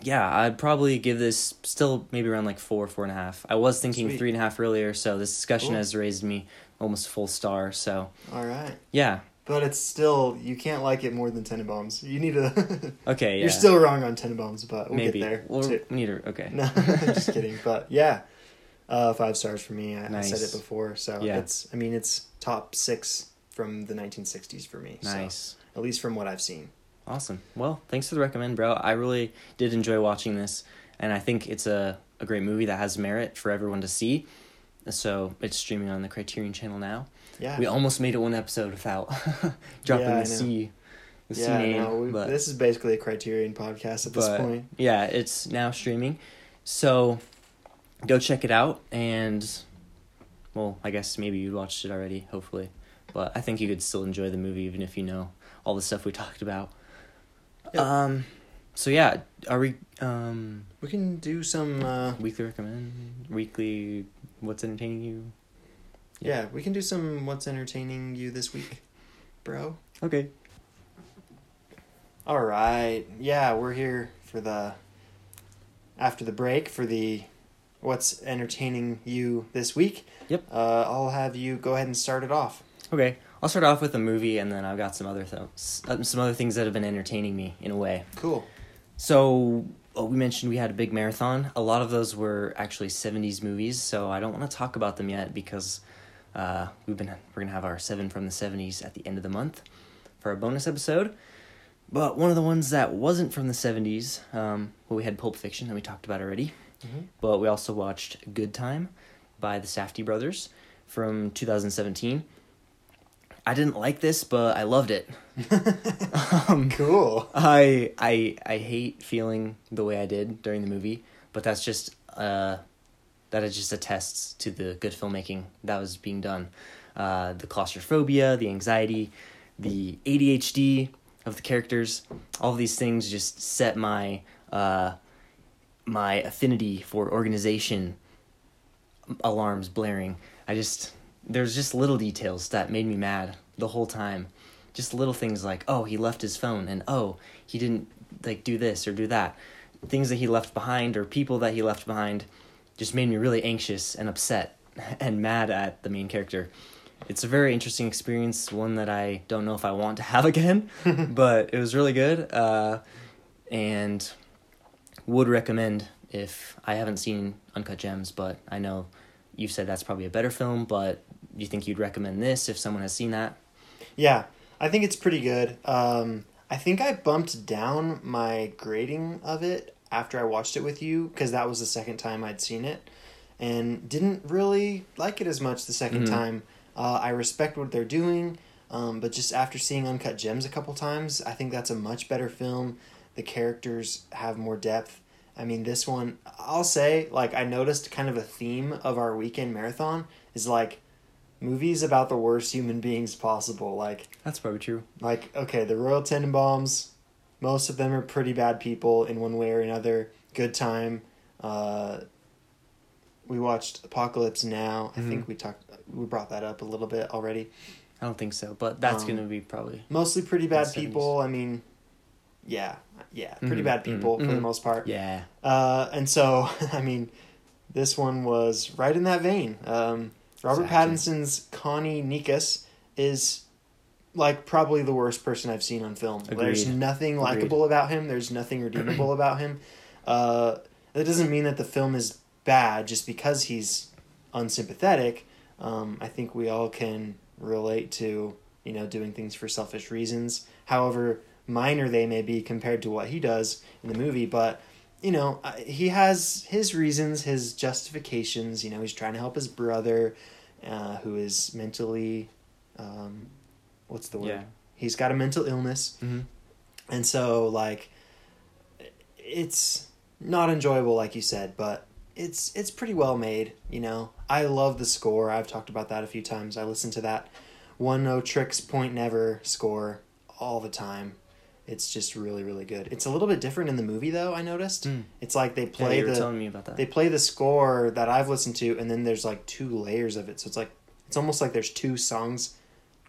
yeah, I'd probably give this still maybe around like four, four and a half. I was thinking Sweet. three and a half earlier, so this discussion Cool. has raised me almost full star. So, All right. yeah, But it's still you can't like it more than Tenenbaums. You need to. [laughs] okay, yeah, You're still wrong on Tenenbaums, but we'll maybe get there. Well, too. we need to okay. No, [laughs] just kidding. But yeah, uh, five stars for me. I, I said it before, so Yeah. it's. I mean, it's top six from the 1960s for me. so, at least from what I've seen. Awesome. Well, thanks for the recommend, bro. I really did enjoy watching this, and I think it's a, a great movie that has merit for everyone to see. So it's streaming on the Criterion channel now. Yeah. We almost made it one episode without [laughs] dropping Yeah, the. C, the C yeah, name. no, we, but this is basically a Criterion podcast at this but, point. yeah, it's now streaming. So go check it out, and well, I guess maybe you watched it already, hopefully. But I think you could still enjoy the movie even if you know all the stuff we talked about. Yep. Um, so yeah, are we um We can do some. Uh, weekly recommend weekly? What's entertaining you? yeah, we can do some. What's entertaining you this week, bro? Okay. All right. Yeah, we're here for the after the break for the what's entertaining you this week. Yep. Uh, I'll have you go ahead and start it off. Okay, I'll start off with a movie, and then I've got some other th- uh, some other things that have been entertaining me in a way. Cool. So well, we mentioned we had a big marathon. A lot of those were actually '70s movies, so I don't want to talk about them yet because uh, we've been we're gonna have our seven from the '70s at the end of the month for a bonus episode. But one of the ones that wasn't from the '70s, um, well, we had Pulp Fiction that we talked about already, Mhm. but we also watched Good Time by the Safdie brothers from 2017. I didn't like this, but I loved it. [laughs] Um, cool. I I I hate feeling the way I did during the movie, but that's just uh that it just attests to the good filmmaking that was being done. Uh the claustrophobia, the anxiety, the ADHD of the characters, all these things just set my uh my affinity for organization alarms blaring. I just there's just little details that made me mad the whole time. Just little things like, oh, he left his phone and oh, he didn't like do this or do that. Things that he left behind or people that he left behind just made me really anxious and upset [laughs] and mad at the main character. It's a very interesting experience, one that I don't know if I want to have [laughs] again, [laughs] but it was really good. Uh, and would recommend if I haven't seen Uncut Gems, but I know you've said that's probably a better film, but you think you'd recommend this if someone has seen that? Yeah, I think it's pretty good. Um, I think I bumped down my grading of it after I watched it with you because that was the second time I'd seen it, and didn't really like it as much the 2nd Mhm. time. Uh, I respect what they're doing, um, but just after seeing Uncut Gems a couple times, I think that's a much better film. The characters have more depth. I mean, this one, I'll say, like, I noticed kind of a theme of our weekend marathon is like movies about the worst human beings possible. Like, That's probably true. like okay, the Royal Tenenbaums, most of them are pretty bad people in one way or another. Good time. Uh, we watched Apocalypse Now. I Mhm. think we talked, we brought that up a little bit already. I don't think so, but that's Um, gonna be probably Mostly pretty bad people. I mean, yeah, yeah, pretty Mhm, bad people mhm, for the mhm. most part. yeah. Uh, and so, [laughs] I mean, this one was right in that vein. Um, Robert Exactly. Pattinson's Connie Nikas is like probably the worst person I've seen on film. There's nothing likable about him. There's nothing redeemable about him. Uh, that doesn't mean that the film is bad just because he's unsympathetic. Um, I think we all can relate to you know doing things for selfish reasons, however minor they may be compared to what he does in the movie. But you know he has his reasons, his justifications. You know he's trying to help his brother, uh, who is mentally, um, what's the word? Yeah. He's got a mental illness. Mm-hmm. And so like it's not enjoyable like you said, but it's it's pretty well made, you know. I love the score. I've talked about that a few times. I listen to that Oneohtrix Point Never score all the time. It's just really really good. It's a little bit different in the movie though, I noticed. Mm. It's like they Yeah, play were the telling me about that. they play the score that I've listened to and then there's like two layers of it. So it's like it's almost like there's two songs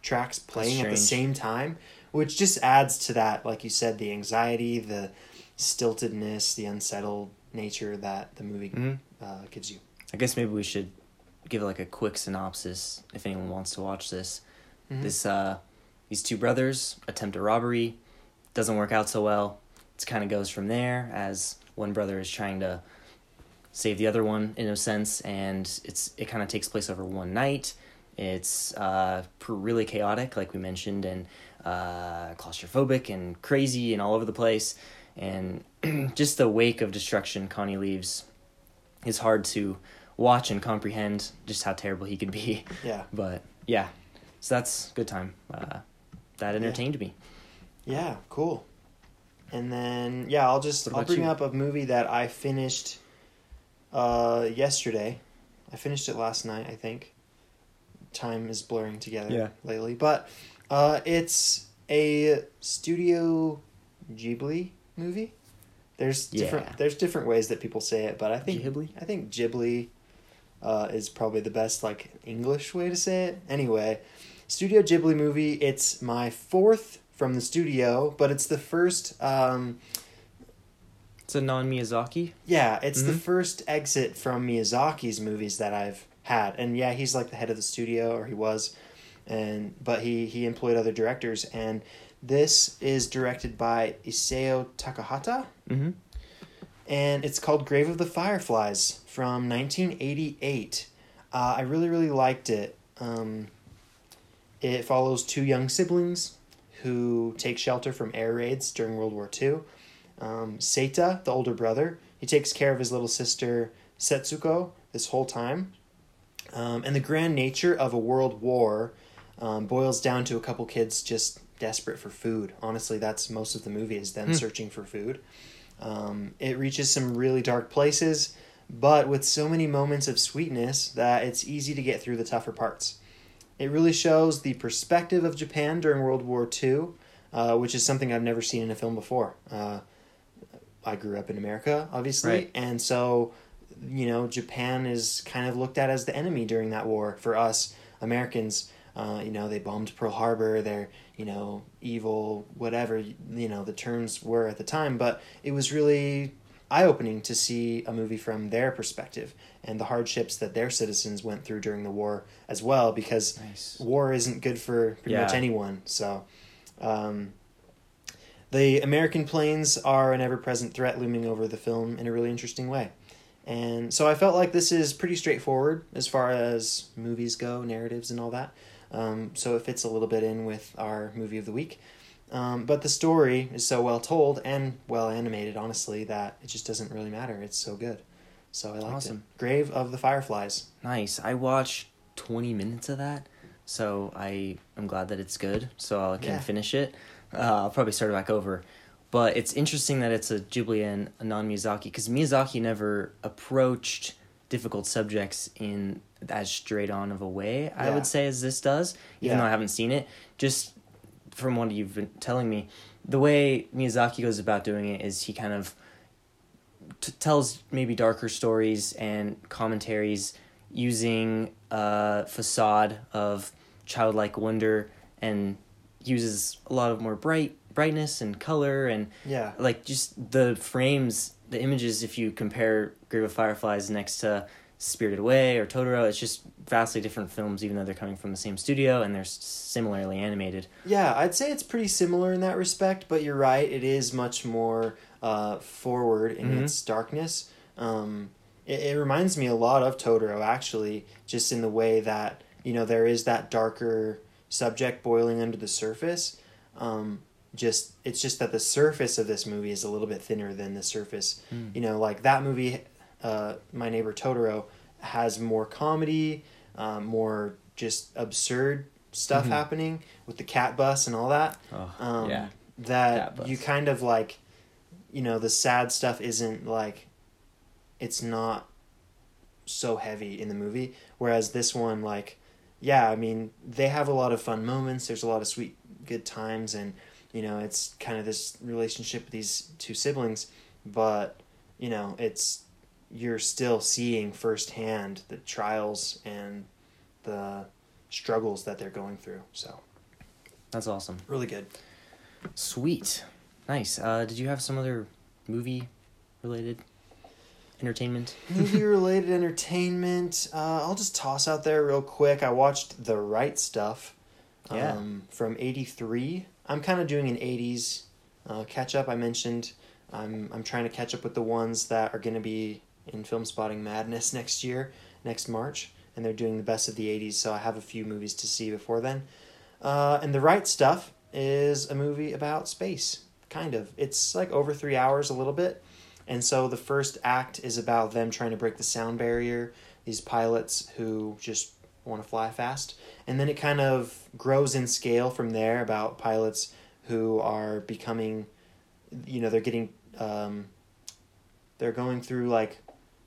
tracks playing at the same time, which just adds to that like you said the anxiety, the stiltedness, the unsettled nature that the movie hmm uh, gives you. I guess maybe we should give like a quick synopsis if anyone wants to watch this. Mhm. This uh, these two brothers attempt a robbery, doesn't work out so well. It kind of goes from there as one brother is trying to save the other one in a sense, and it's it kind of takes place over one night. It's uh, really chaotic, like we mentioned, and uh, claustrophobic and crazy and all over the place. And [clears throat] just the wake of destruction Connie leaves is hard to watch and comprehend just how terrible he could be. Yeah. [laughs] But yeah, so that's good time. Uh, that entertained me. Yeah, cool. And then yeah, I'll just I'll bring you? up a movie that I finished uh yesterday. I finished it last night, I think. Time is blurring together Yeah. lately, but uh it's a Studio Ghibli movie. There's different Yeah. there's different ways that people say it, but I think Ghibli? I think Ghibli uh, is probably the best like English way to say it. Anyway, Studio Ghibli movie. It's my fourth from the studio, but it's the first. Um, It's a non Miyazaki. yeah, it's the Mhm. first exit from Miyazaki's movies that I've had, and yeah, he's like the head of the studio, or he was, and but he he employed other directors, and this is directed by Isao Takahata, Mm-hmm. and it's called Grave of the Fireflies from 1988. Uh, I really, really liked it. Um, it follows two young siblings who take shelter from air raids during World War II. Um, Seita, the older brother, he takes care of his little sister Setsuko this whole time. Um, and the grand nature of a world war um, boils down to a couple kids just desperate for food. Honestly, that's most of the movie is them Hmm. searching for food. Um, it reaches some really dark places, but with so many moments of sweetness that it's easy to get through the tougher parts. It really shows the perspective of Japan during World War II, uh, which is something I've never seen in a film before. Uh, I grew up in America, obviously, Right. and so you know Japan is kind of looked at as the enemy during that war for us Americans. Uh, you know they bombed Pearl Harbor. They're you know evil, whatever you know the terms were at the time. But it was really eye opening to see a movie from their perspective and the hardships that their citizens went through during the war as well. Because Nice. war isn't good for pretty much anyone. So, um, the American planes are an ever present threat looming over the film in a really interesting way. And so I felt like this is pretty straightforward as far as movies go, narratives, and all that. Um, so it fits a little bit in with our movie of the week. Um, but the story is so well told and well animated, honestly, that it just doesn't really matter. It's so good. So I liked Awesome. it. Grave of the Fireflies. Nice. I watched 20 minutes of that, so I am glad that it's good, so I can Yeah. finish it. Uh, I'll probably start it back over. But it's interesting that it's a Ghibli and a non Miyazaki, because Miyazaki never approached difficult subjects in as straight on of a way, I would say, as this does, even Yeah. though I haven't seen it. Just from what you've been telling me, the way Miyazaki goes about doing it is he kind of t- tells maybe darker stories and commentaries using a facade of childlike wonder and uses a lot of more bright brightness and color and Yeah. like just the frames, the images. If you compare Grave of Fireflies next to Spirited Away or Totoro, it's just vastly different films, even though they're coming from the same studio and they're similarly animated. Yeah, I'd say it's pretty similar in that respect, but you're right. It is much more uh, forward in Mhm. its darkness. Um, it, it reminds me a lot of Totoro, actually, just in the way that you know there is that darker subject boiling under the surface. Um, just it's just that the surface of this movie is a little bit thinner than the surface. Mm. You know, like that movie, uh, My Neighbor Totoro, has more comedy, um, more just absurd stuff Mhm. happening with the cat bus and all that. Oh, Um, yeah. That you kind of like, you know, the sad stuff isn't like, it's not so heavy in the movie. Whereas this one, like, yeah, I mean, they have a lot of fun moments. There's a lot of sweet, good times, and you know, it's kind of this relationship with these two siblings. But you know, it's you're still seeing firsthand the trials and the struggles that they're going through. So That's awesome. really good. Sweet. Nice. Uh, did you have some other movie related entertainment? [laughs] Movie related entertainment. Uh, I'll just toss out there real quick. I watched The Right Stuff Yeah. um, from 83. I'm kind of doing an 80s uh, catch up. I mentioned I'm, I'm trying to catch up with the ones that are going to be in Filmspotting Madness next year, next March. And they're doing the best of the 80s, so I have a few movies to see before then. Uh, and The Right Stuff is a movie about space, kind of. It's like over three hours, a little bit. And so the first act is about them trying to break the sound barrier, these pilots who just want to fly fast. And then it kind of grows in scale from there about pilots who are becoming, you know, they're getting, um, they're going through like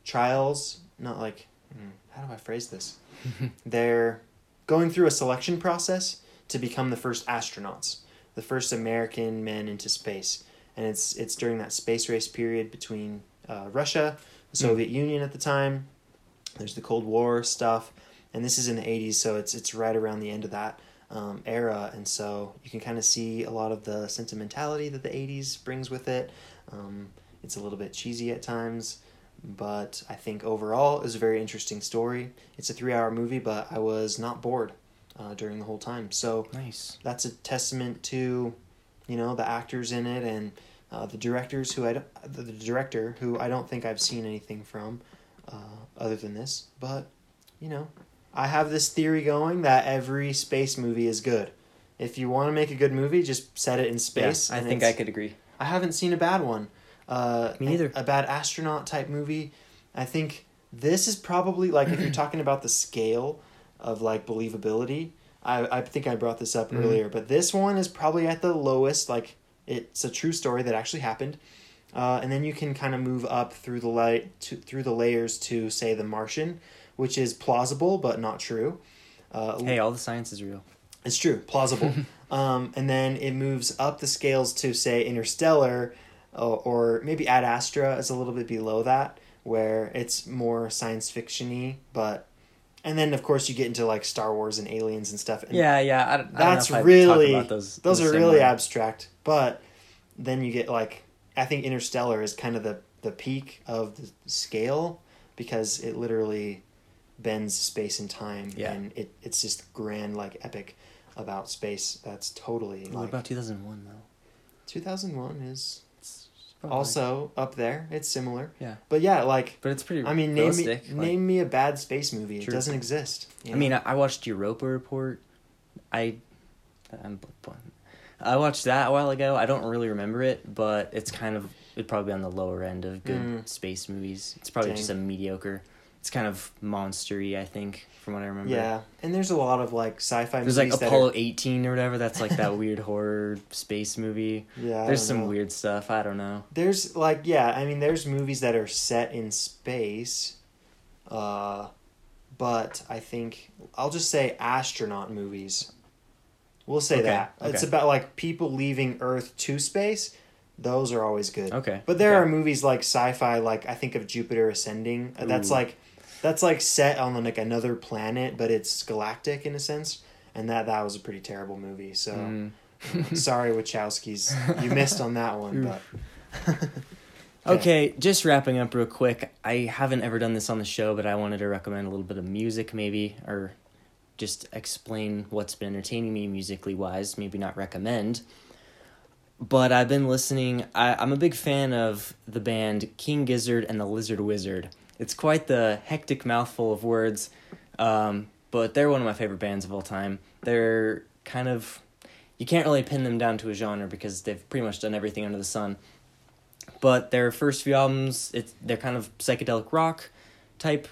trials, not like, hmm, how do I phrase this? [laughs] they're going through a selection process to become the first astronauts, the first American men into space and it's it's during that space race period between uh, Russia, the Soviet Union at the time. There's the Cold War stuff, and this is in the '80s, so it's it's right around the end of that um, era, and so you can kind of see a lot of the sentimentality that the '80s brings with it. Um, it's a little bit cheesy at times, but I think overall it was a very interesting story. It's a three-hour movie, but I was not bored uh, during the whole time. So Nice. that's a testament to you know the actors in it and uh, the directors who I don't, the, the director who I don't think I've seen anything from uh, other than this but you know I have this theory going that every space movie is good if you want to make a good movie just set it in space Yeah, I think I could agree. I haven't seen a bad one uh, Me neither. a bad astronaut type movie I think this is probably like if you're talking about the scale of like believability I, I think I brought this up Mhm. earlier, but this one is probably at the lowest. Like it's a true story that actually happened, uh, and then you can kind of move up through the light to, through the layers to say The Martian, which is plausible but not true. Uh, Hey, all the science is real. it's true, plausible. [laughs] um, and then it moves up the scales to say Interstellar, or, or maybe Ad Astra is a little bit below that, where it's more science fictiony, but. And then, of course, you get into like Star Wars and aliens and stuff. And Yeah, yeah. I, I that's if I'd talk really about those. those are really way. abstract. But then you get like I think Interstellar is kind of the the peak of the scale because it literally bends space and time Yeah. and it it's just grand like epic about space that's totally What like about two thousand one though? 2001 is It's probably- also up there it's similar Yeah. but yeah like but it's pretty. i mean name me like- name me a bad space movie it doesn't exist you I mean, I, I watched Europa Report. I, I'm, I watched that a while ago. I don't really remember it, but it's kind of it'd probably be on the lower end of good Mm. space movies. It's probably Dang. just a mediocre. It's kind of monstery, I think, from what I remember. yeah and there's a lot of like sci-fi There's movies like Apollo are, 18 or whatever. That's like that [laughs] weird horror space movie. yeah There's some know. weird stuff. I don't know. There's like yeah, I mean there's movies that are set in space, uh, but I think I'll just say astronaut movies. We'll say Okay, that it's about like people leaving Earth to space. Those are always good. Okay. But there okay. are movies like sci-fi, like I think of Jupiter Ascending. uh, That's like that's like set on like another planet, but it's galactic in a sense. and that that was a pretty terrible movie. So Mm. [laughs] sorry, Wachowskis, you missed on that one. But [laughs] Okay, just wrapping up real quick. I haven't ever done this on the show, but I wanted to recommend a little bit of music, maybe, or just explain what's been entertaining me musically wise. Maybe not recommend. But I've been listening. I, I'm a big fan of the band King Gizzard and the Lizard Wizard. It's quite the hectic mouthful of words, um, but they're one of my favorite bands of all time. They're kind of. You can't really pin them down to a genre because they've pretty much done everything under the sun but their first few albums it's they're kind of psychedelic rock type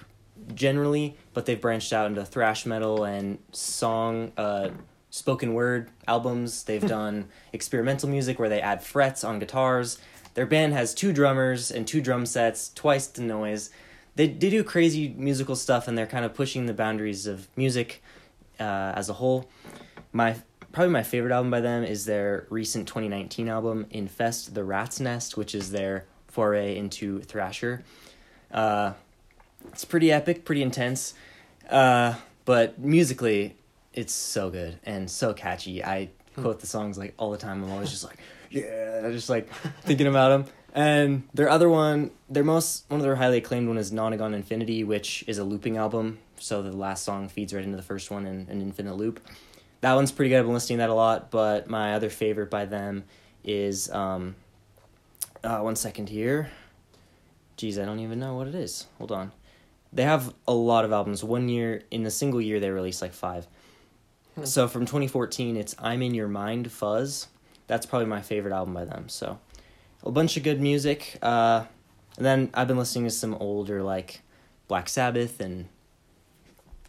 generally but they've branched out into thrash metal and song uh spoken word albums they've [laughs] done experimental music where they add frets on guitars their band has two drummers and two drum sets twice the noise they, they do crazy musical stuff and they're kind of pushing the boundaries of music uh, as a whole. My probably my favorite album by them is their recent 2019 album infest the rat's nest which is their foray into thrasher. Uh, it's pretty epic pretty intense uh, but musically it's so good and so catchy. I quote the songs like all the time. I'm always just like [laughs] yeah just like thinking about them and their other one their most one of their highly acclaimed one is nonagon infinity which is a looping album so the last song feeds right into the first one in an infinite loop that one's pretty good. I've been listening to that a lot. But my other favorite by them is um, uh, one second here. Geez, I don't even know what it is. Hold on. They have a lot of albums. One year in a single year, they release like five. Hmm. So from 2014, it's "I'm in Your Mind" Fuzz. That's probably my favorite album by them. So a bunch of good music. Uh, and then I've been listening to some older like Black Sabbath and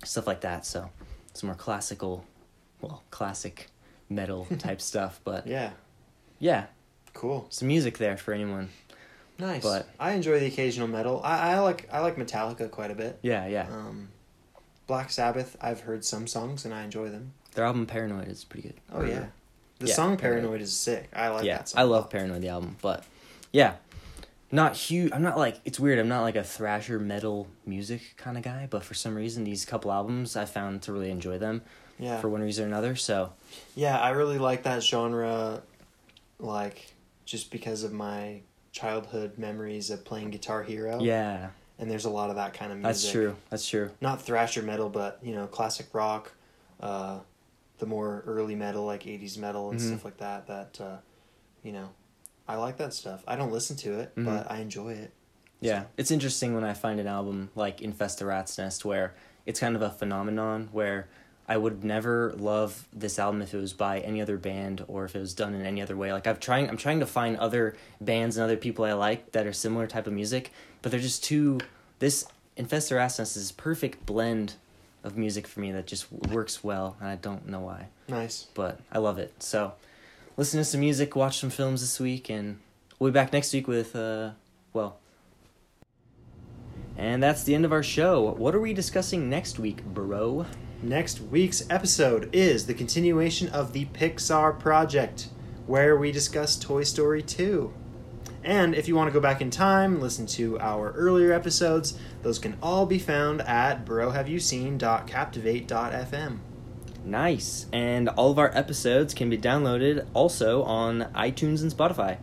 stuff like that. So some more classical well, classic metal [laughs] type stuff, but yeah, yeah, cool, some music there for anyone. nice. But- I enjoy the occasional metal. I, I like I like Metallica quite a bit. Yeah, yeah. Um, Black Sabbath, I've heard some songs and I enjoy them. Their album Paranoid is pretty good. Oh yeah, the Yeah, song Paranoid. Paranoid is sick. I like yeah, that song. I love. Paranoid the album, but yeah, not huge. I'm not like it's weird. I'm not like a thrasher metal music kind of guy, but for some reason these couple albums I found to really enjoy them Yeah, for one reason or another. So yeah, I really like that genre, like just because of my childhood memories of playing Guitar Hero. yeah, and there's a lot of that kind of music. that's true. That's true. Not thrasher metal, but you know, classic rock, uh, the more early metal like '80s metal and Mhm. stuff like that. That uh, you know, I like that stuff. I don't listen to it, Mhm. but I enjoy it. Yeah, it's interesting when I find an album like Infest the Rat's Nest where it's kind of a phenomenon where I would never love this album if it was by any other band or if it was done in any other way. Like I'm trying I'm trying to find other bands and other people I like that are similar type of music, but they're just too this Infest the Rat's Nest is a perfect blend of music for me that just works well and I don't know why, Nice. but I love it. So listen to some music, watch some films this week and we'll be back next week with uh well and that's the end of our show. What are we discussing next week, bro? Next week's episode is the continuation of the Pixar project, where we discuss Toy Story 2. And if you want to go back in time, listen to our earlier episodes, those can all be found at brohaveyouseen.captivate.fm. Nice. And all of our episodes can be downloaded also on iTunes and Spotify.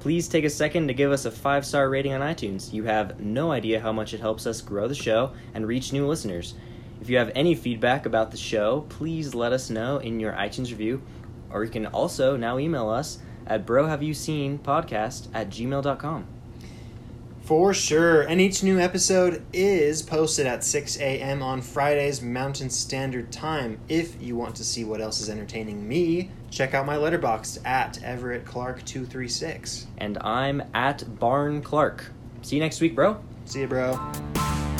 Please take a second to give us a five star rating on iTunes. You have no idea how much it helps us grow the show and reach new listeners. If you have any feedback about the show, please let us know in your iTunes review, or you can also now email us at bro have you seen podcast at gmail.com. For sure. And each new episode is posted at 6 a.m. on Fridays, Mountain Standard Time. If you want to see what else is entertaining me, check out my Letterboxd at Everett Clark 236. And I'm at Barn Clark. See you next week, bro. See you, bro.